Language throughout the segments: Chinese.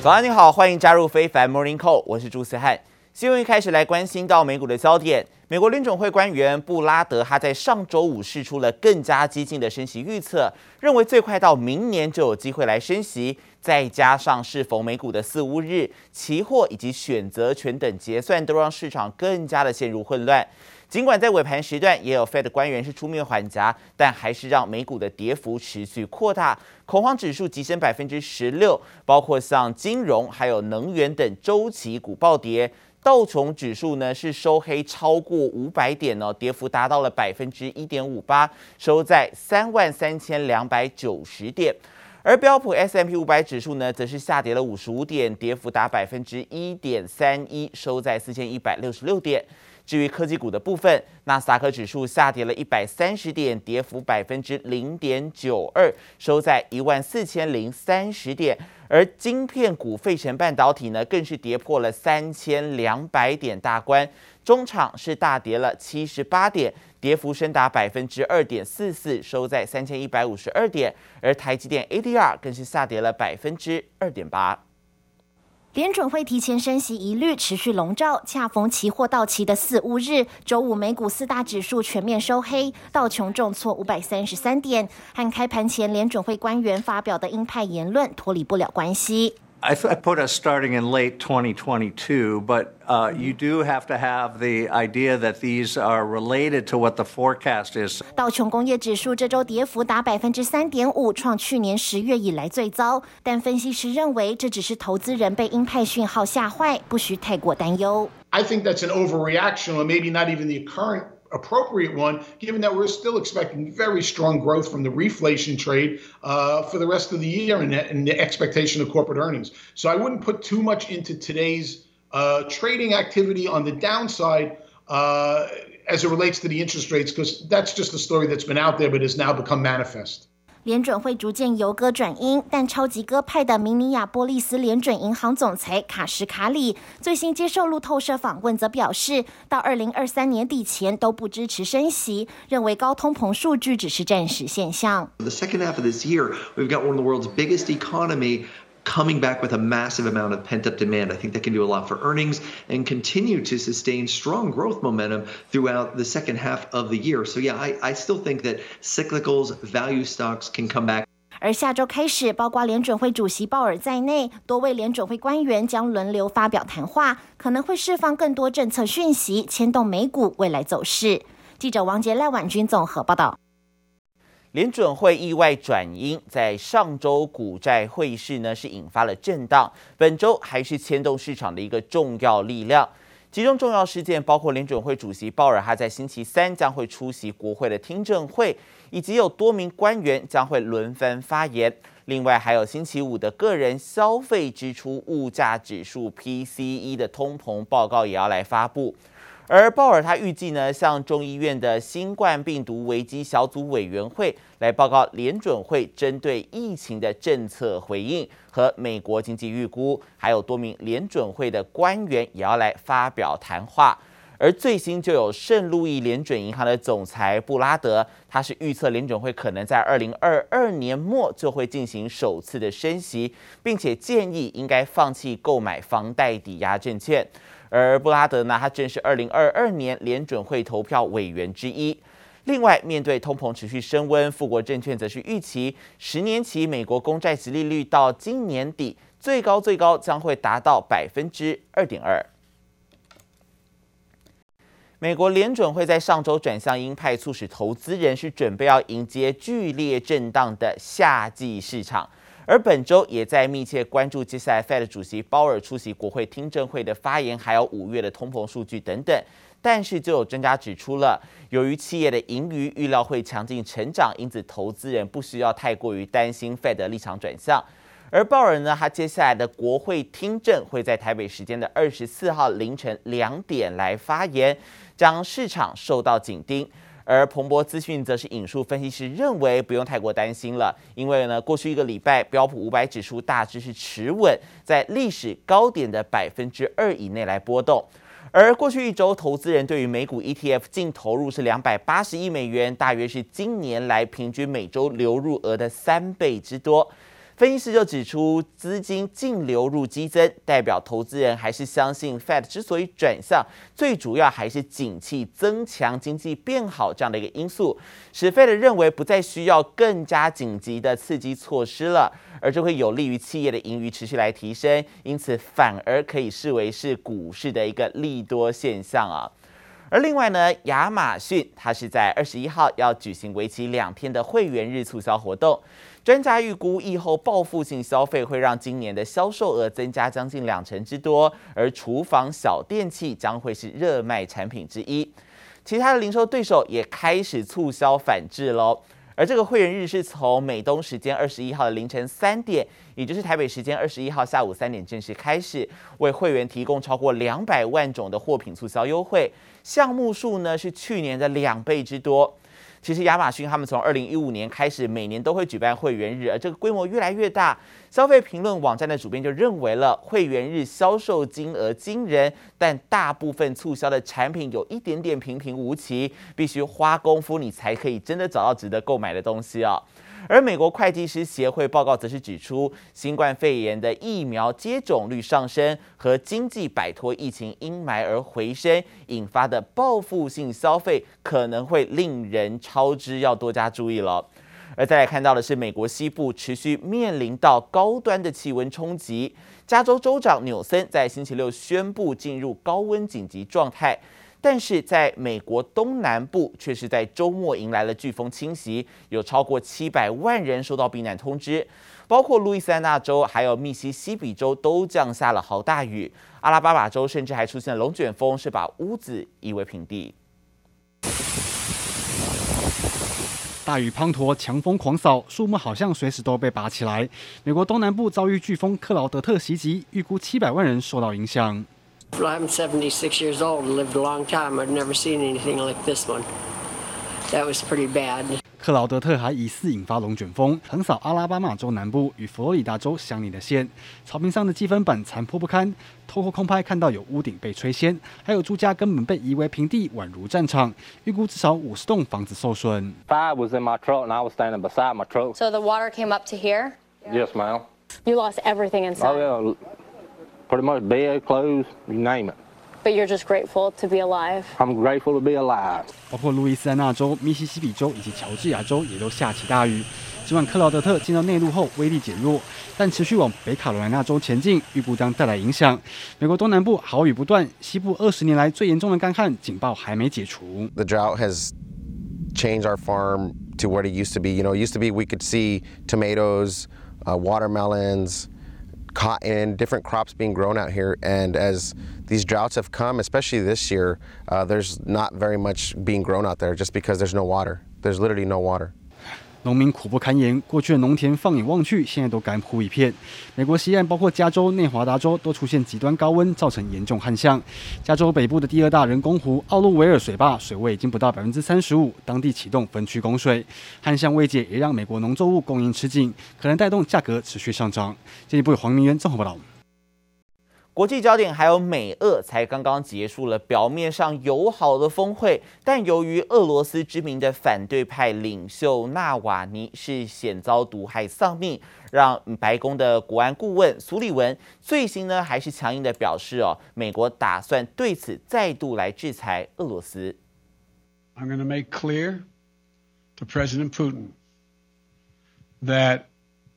早安，你好，欢迎加入非凡 Morning Call，我是朱思翰。新闻一开始来关心到美股的焦点，美国联准会官员布拉德他在上周五释出了更加激进的升息预测，认为最快到明年就有机会来升息。再加上是否美股的四五日，期货以及选择权等结算都让市场更加的陷入混乱。尽管在尾盘时段也有 Fed 官员是出面缓颊，但还是让美股的跌幅持续扩大，恐慌指数急升百分之十六，包括像金融还有能源等周期股暴跌。道琼指数呢是收黑超过五百点哦，跌幅达到了百分之一点五八，收在三万三千两百九十点。而标普 S M P 五百指数呢，则是下跌了五十五点，跌幅达百分之一点三一，收在四千一百六十六点。至于科技股的部分，纳斯达克指数下跌了一百三十点，跌幅百分之零点九二，收在一万四千零三十点。而晶片股费城半导体呢，更是跌破了三千两百点大关，中场是大跌了七十八点，跌幅深达百分之二点四四，收在三千一百五十二点。而台积电 ADR 更是下跌了百分之二点八。联准会提前升息疑虑持续笼罩，恰逢期货到期的四五日，周五美股四大指数全面收黑，道琼重挫五百三十三点，和开盘前联准会官员发表的鹰派言论脱离不了关系。I, I put us starting in late 2022, but uh, you do have to have the idea that these are related to what the forecast is. 道琼工业指数这周跌幅达百分之三点五，创去年十月以来最糟。但分析师认为，这只是投资人被鹰派讯号吓坏，不需太过担忧。I think that's an overreaction, or maybe not even the current appropriate one, given that we're still expecting very strong growth from the reflation trade uh, for the rest of the year and, and, the expectation of corporate earnings. So I wouldn't put too much into today's uh, trading activity on the downside uh, as it relates to the interest rates, because that's just a story that's been out there but has now become manifest. 联准会逐渐由歌转音，但超级鸽派的明尼亚波利斯联准银行总裁卡什卡里最新接受路透社访问，则表示，到二零二三年底前都不支持升息，认为高通膨数据只是暂时现象。The second half of this year, we've got one of the world's biggest economy. coming back with a massive amount of pent up demand. I think that can do a lot for earnings and continue to sustain strong growth momentum throughout the second half of the year. So, yeah, I, I still think that cyclicals, value stocks can come back. 而下周开始，包括联准会主席鲍尔在内，多位联准会官员将轮流发表谈话，可能会释放更多政策讯息，牵动美股未来走势。记者王杰、赖婉君综合报道。 联准会意外转鹰，在上周股债汇市呢是引发了震荡，本周还是牵动市场的一个重要力量。其中重要事件包括联准会主席鲍尔哈在星期三将会出席国会的听证会，以及有多名官员将会轮番发言。另外还有星期五的个人消费支出物价指数 PCE 的通膨报告也要来发布。而鲍尔他预计呢，向众议院的新冠病毒危机小组委员会来报告联准会针对疫情的政策回应和美国经济预估，还有多名联准会的官员也要来发表谈话。而最新就有圣路易联准银行的总裁布拉德，他是预测联准会可能在二零二二年末就会进行首次的升息，并且建议应该放弃购买房贷抵押证券。而布拉德呢，他正是二零二二年联准会投票委员之一。另外，面对通膨持续升温，富国证券则是预期十年期美国公债殖利率到今年底最高最高将会达到百分之二点二。美国联准会在上周转向鹰派，促使投资人是准备要迎接剧烈震荡的夏季市场。而本周也在密切关注接下来 Fed 主席鲍尔出席国会听证会的发言，还有五月的通膨数据等等。但是就有专家指出了，由于企业的盈余预料会强劲成长，因此投资人不需要太过于担心 Fed 的立场转向。而鲍尔呢，他接下来的国会听证会在台北时间的二十四号凌晨两点来发言，将市场受到紧盯。而彭博资讯则是引述分析师认为，不用太过担心了，因为呢，过去一个礼拜标普五百指数大致是持稳在历史高点的百分之二以内来波动。而过去一周，投资人对于美股 ETF 净投入是两百八十亿美元，大约是今年来平均每周流入额的三倍之多。分析师就指出，资金净流入激增，代表投资人还是相信 Fed 之所以转向，最主要还是景气增强、经济变好这样的一个因素，使 Fed 认为不再需要更加紧急的刺激措施了，而这会有利于企业的盈余持续来提升，因此反而可以视为是股市的一个利多现象啊。而另外呢，亚马逊它是在二十一号要举行为期两天的会员日促销活动。专家预估，疫后报复性消费会让今年的销售额增加将近两成之多，而厨房小电器将会是热卖产品之一。其他的零售对手也开始促销反制喽。而这个会员日是从美东时间二十一号的凌晨三点，也就是台北时间二十一号下午三点正式开始，为会员提供超过两百万种的货品促销优惠，项目数呢是去年的两倍之多。其实亚马逊他们从二零一五年开始，每年都会举办会员日，而这个规模越来越大。消费评论网站的主编就认为了，会员日销售金额惊人，但大部分促销的产品有一点点平平无奇，必须花功夫你才可以真的找到值得购买的东西哦。而美国会计师协会报告则是指出，新冠肺炎的疫苗接种率上升和经济摆脱疫情阴霾而回升引发的报复性消费，可能会令人超支，要多加注意了。而再来看到的是，美国西部持续面临到高端的气温冲击，加州州长纽森在星期六宣布进入高温紧急状态。但是在美国东南部，却是在周末迎来了飓风侵袭，有超过七百万人收到避难通知，包括路易斯安那州还有密西西比州都降下了好大雨，阿拉巴马州甚至还出现了龙卷风，是把屋子夷为平地。大雨滂沱，强风狂扫，树木好像随时都被拔起来。美国东南部遭遇飓风克劳德特袭击，预估七百万人受到影响。I'm 76 years old and lived a long time. I've never seen anything like this one. That was pretty bad. 克劳德特还疑似引发龙卷风，横扫阿拉巴马州南部与佛罗里达州相邻的县，草坪上的积分板残破不堪。透过空拍看到有屋顶被吹掀，还有住家根本被夷为平地，宛如战场。预估至少五十栋房子受损。Fire was in my truck and I was standing beside my truck. So the water came up to here? Yes, ma'am. You lost everything inside? Oh, yeah. Pretty much bed, clothes, you name it. But you're just grateful to be alive. I'm grateful to be alive. 包括路易斯安那州、密西西比州以及乔治亚州也都下起大雨。尽管克劳德特进到内陆后威力减弱，但持续往北卡罗来纳州前进，预估将带来影响。美国东南部好雨不断，西部二十年来最严重的干旱警报还没解除。The drought has changed our farm to what it used to be. You know, it used to be we could see tomatoes, uh, watermelons. Cotton, different crops being grown out here. And as these droughts have come, especially this year, uh, there's not very much being grown out there just because there's no water. There's literally no water. 农民苦不堪言，过去的农田放眼望去，现在都干枯一片。美国西岸包括加州、内华达州都出现极端高温，造成严重旱象。加州北部的第二大人工湖奥路维尔水坝水位已经不到百分之三十五，当地启动分区供水。旱象未解，也让美国农作物供应吃紧，可能带动价格持续上涨。经济部黄明渊综合报道。国际焦点还有美俄才刚刚结束了表面上友好的峰会，但由于俄罗斯知名的反对派领袖纳瓦尼是险遭毒害丧命，让白宫的国安顾问苏利文最新呢还是强硬的表示哦，美国打算对此再度来制裁俄罗斯。I'm going to make clear to President Putin that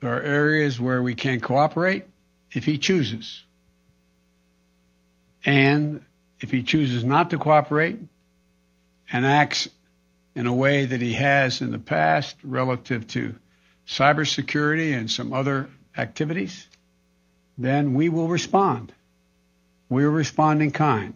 there are areas where we can cooperate if he chooses. And if he chooses not to cooperate and acts in a way that he has in the past relative to cybersecurity and some other activities, then we will respond. We will respond in kind.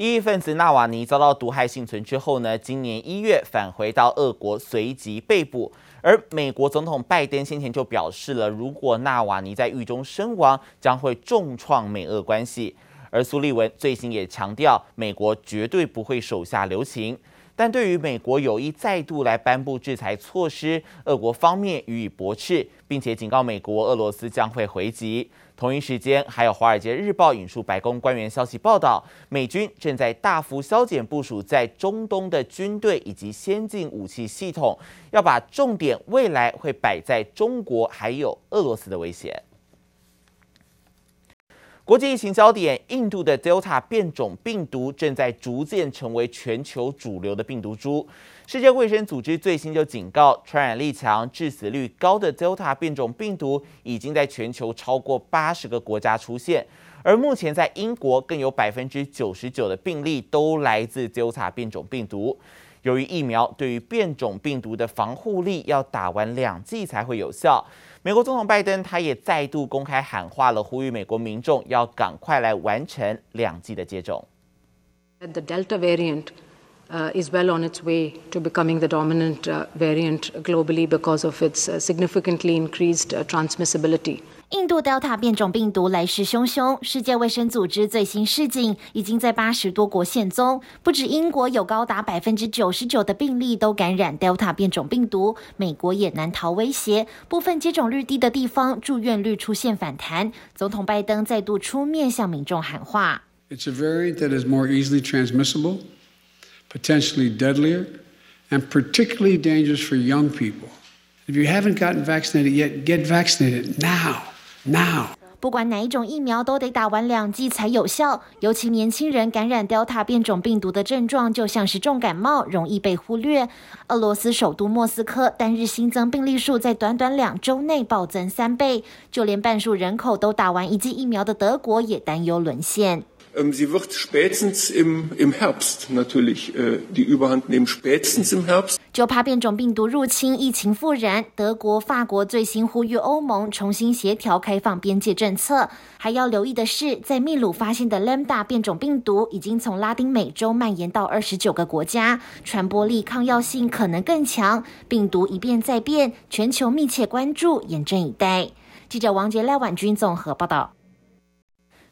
异议分子纳瓦尼遭到毒害幸存之后呢，今年一月返回到俄国，随即被捕。而美国总统拜登先前就表示了，如果纳瓦尼在狱中身亡，将会重创美俄关系。而苏利文最新也强调，美国绝对不会手下留情。但对于美国有意再度来颁布制裁措施，俄国方面予以驳斥，并且警告美国，俄罗斯将会回击。同一时间，还有《华尔街日报》引述白宫官员消息报道，美军正在大幅削减部署在中东的军队以及先进武器系统，要把重点未来会摆在中国还有俄罗斯的威胁。国际疫情焦点：印度的 Delta 变种病毒正在逐渐成为全球主流的病毒株。世界卫生组织最新就警告，传染力强、致死率高的 Delta 变种病毒已经在全球超过八十个国家出现，而目前在英国更有百分之九十九的病例都来自 Delta 变种病毒。由于疫苗对于变种病毒的防护力要打完两剂才会有效。美国总统拜登他也再度公开喊话了，呼吁美国民众要赶快来完成两剂的接种。The Delta variant is well on its way to becoming the dominant variant globally because of its significantly increased transmissibility. 印度 Delta 变种病毒来势汹汹，世界卫生组织最新示警，已经在八十多国现踪，不止英国有高达百分之九十九的病例都感染 Delta 变种病毒，美国也难逃威胁，部分接种率低的地方住院率出现反弹，总统拜登再度出面向民众喊话。It's a variant that is more easily transmissible, potentially deadlier, and particularly dangerous for young people. If you haven't gotten vaccinated yet, get vaccinated now. Now，不管哪一种疫苗都得打完两剂才有效。尤其年轻人感染 Delta 变种病毒的症状就像是重感冒，容易被忽略。俄罗斯首都莫斯科单日新增病例数在短短两周内暴增三倍，就连半数人口都打完一剂疫苗的德国也担忧沦陷。Sie wird spätestens im, im Herbst natürlich die Überhand nehmen, spätestens im Herbst. 就怕变种病毒入侵，疫情复燃。德国、法国最新呼吁欧盟重新协调开放边界政策。还要留意的是，在秘鲁发现的 Lambda 变种病毒已经从拉丁美洲蔓延到二十九个国家，传播力、抗药性可能更强。病毒一变再变，全球密切关注，严阵以待。记者王杰、赖婉君综合报道。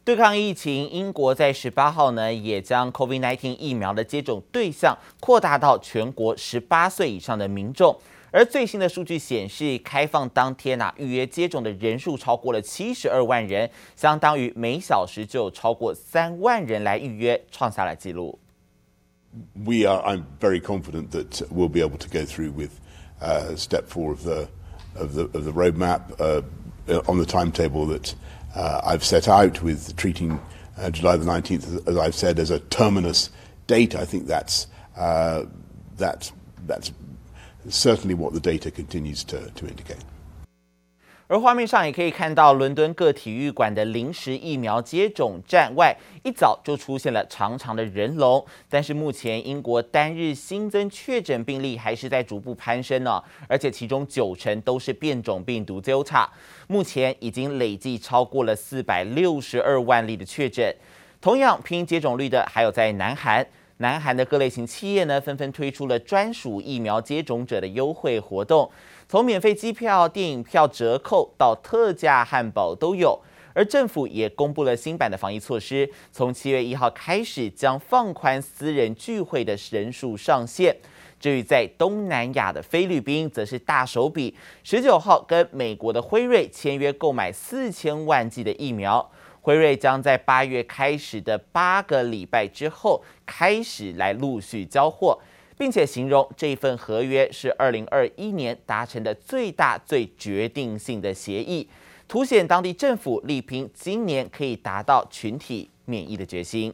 对抗疫情，英国在十八号呢，也将 COVID-19 疫苗的接种对象扩大到全国十八岁以上的民众。而最新的数据显示，开放当天啊，预约接种的人数超过了七十二万人，相当于每小时就有超过三万人来预约，创下了纪录。We are, I'm very confident that we'll be able to go through with step four of the of the of the roadmap on the timetable that. Uh, I've set out with treating uh, July the 19th, as I've said, as a terminus date. I think that's, uh, that's, that's certainly what the data continues to, to indicate. 而画面上也可以看到，伦敦各体育馆的临时疫苗接种站外，一早就出现了长长的人龙。但是目前英国单日新增确诊病例还是在逐步攀升呢，而且其中九成都是变种病毒 Delta。目前已经累计超过了四百六十二万例的确诊。同样拼接种率的还有在南韩，南韩的各类型企业呢，纷纷推出了专属疫苗接种者的优惠活动。从免费机票、电影票折扣到特价汉堡都有，而政府也公布了新版的防疫措施，从七月一号开始将放宽私人聚会的人数上限。至于在东南亚的菲律宾，则是大手笔，十九号跟美国的辉瑞签约购买四千万剂的疫苗，辉瑞将在八月开始的八个礼拜之后开始来陆续交货。并且形容这份合约是二零二一年达成的最大、最决定性的协议，凸显当地政府力拼今年可以达到群体免疫的决心。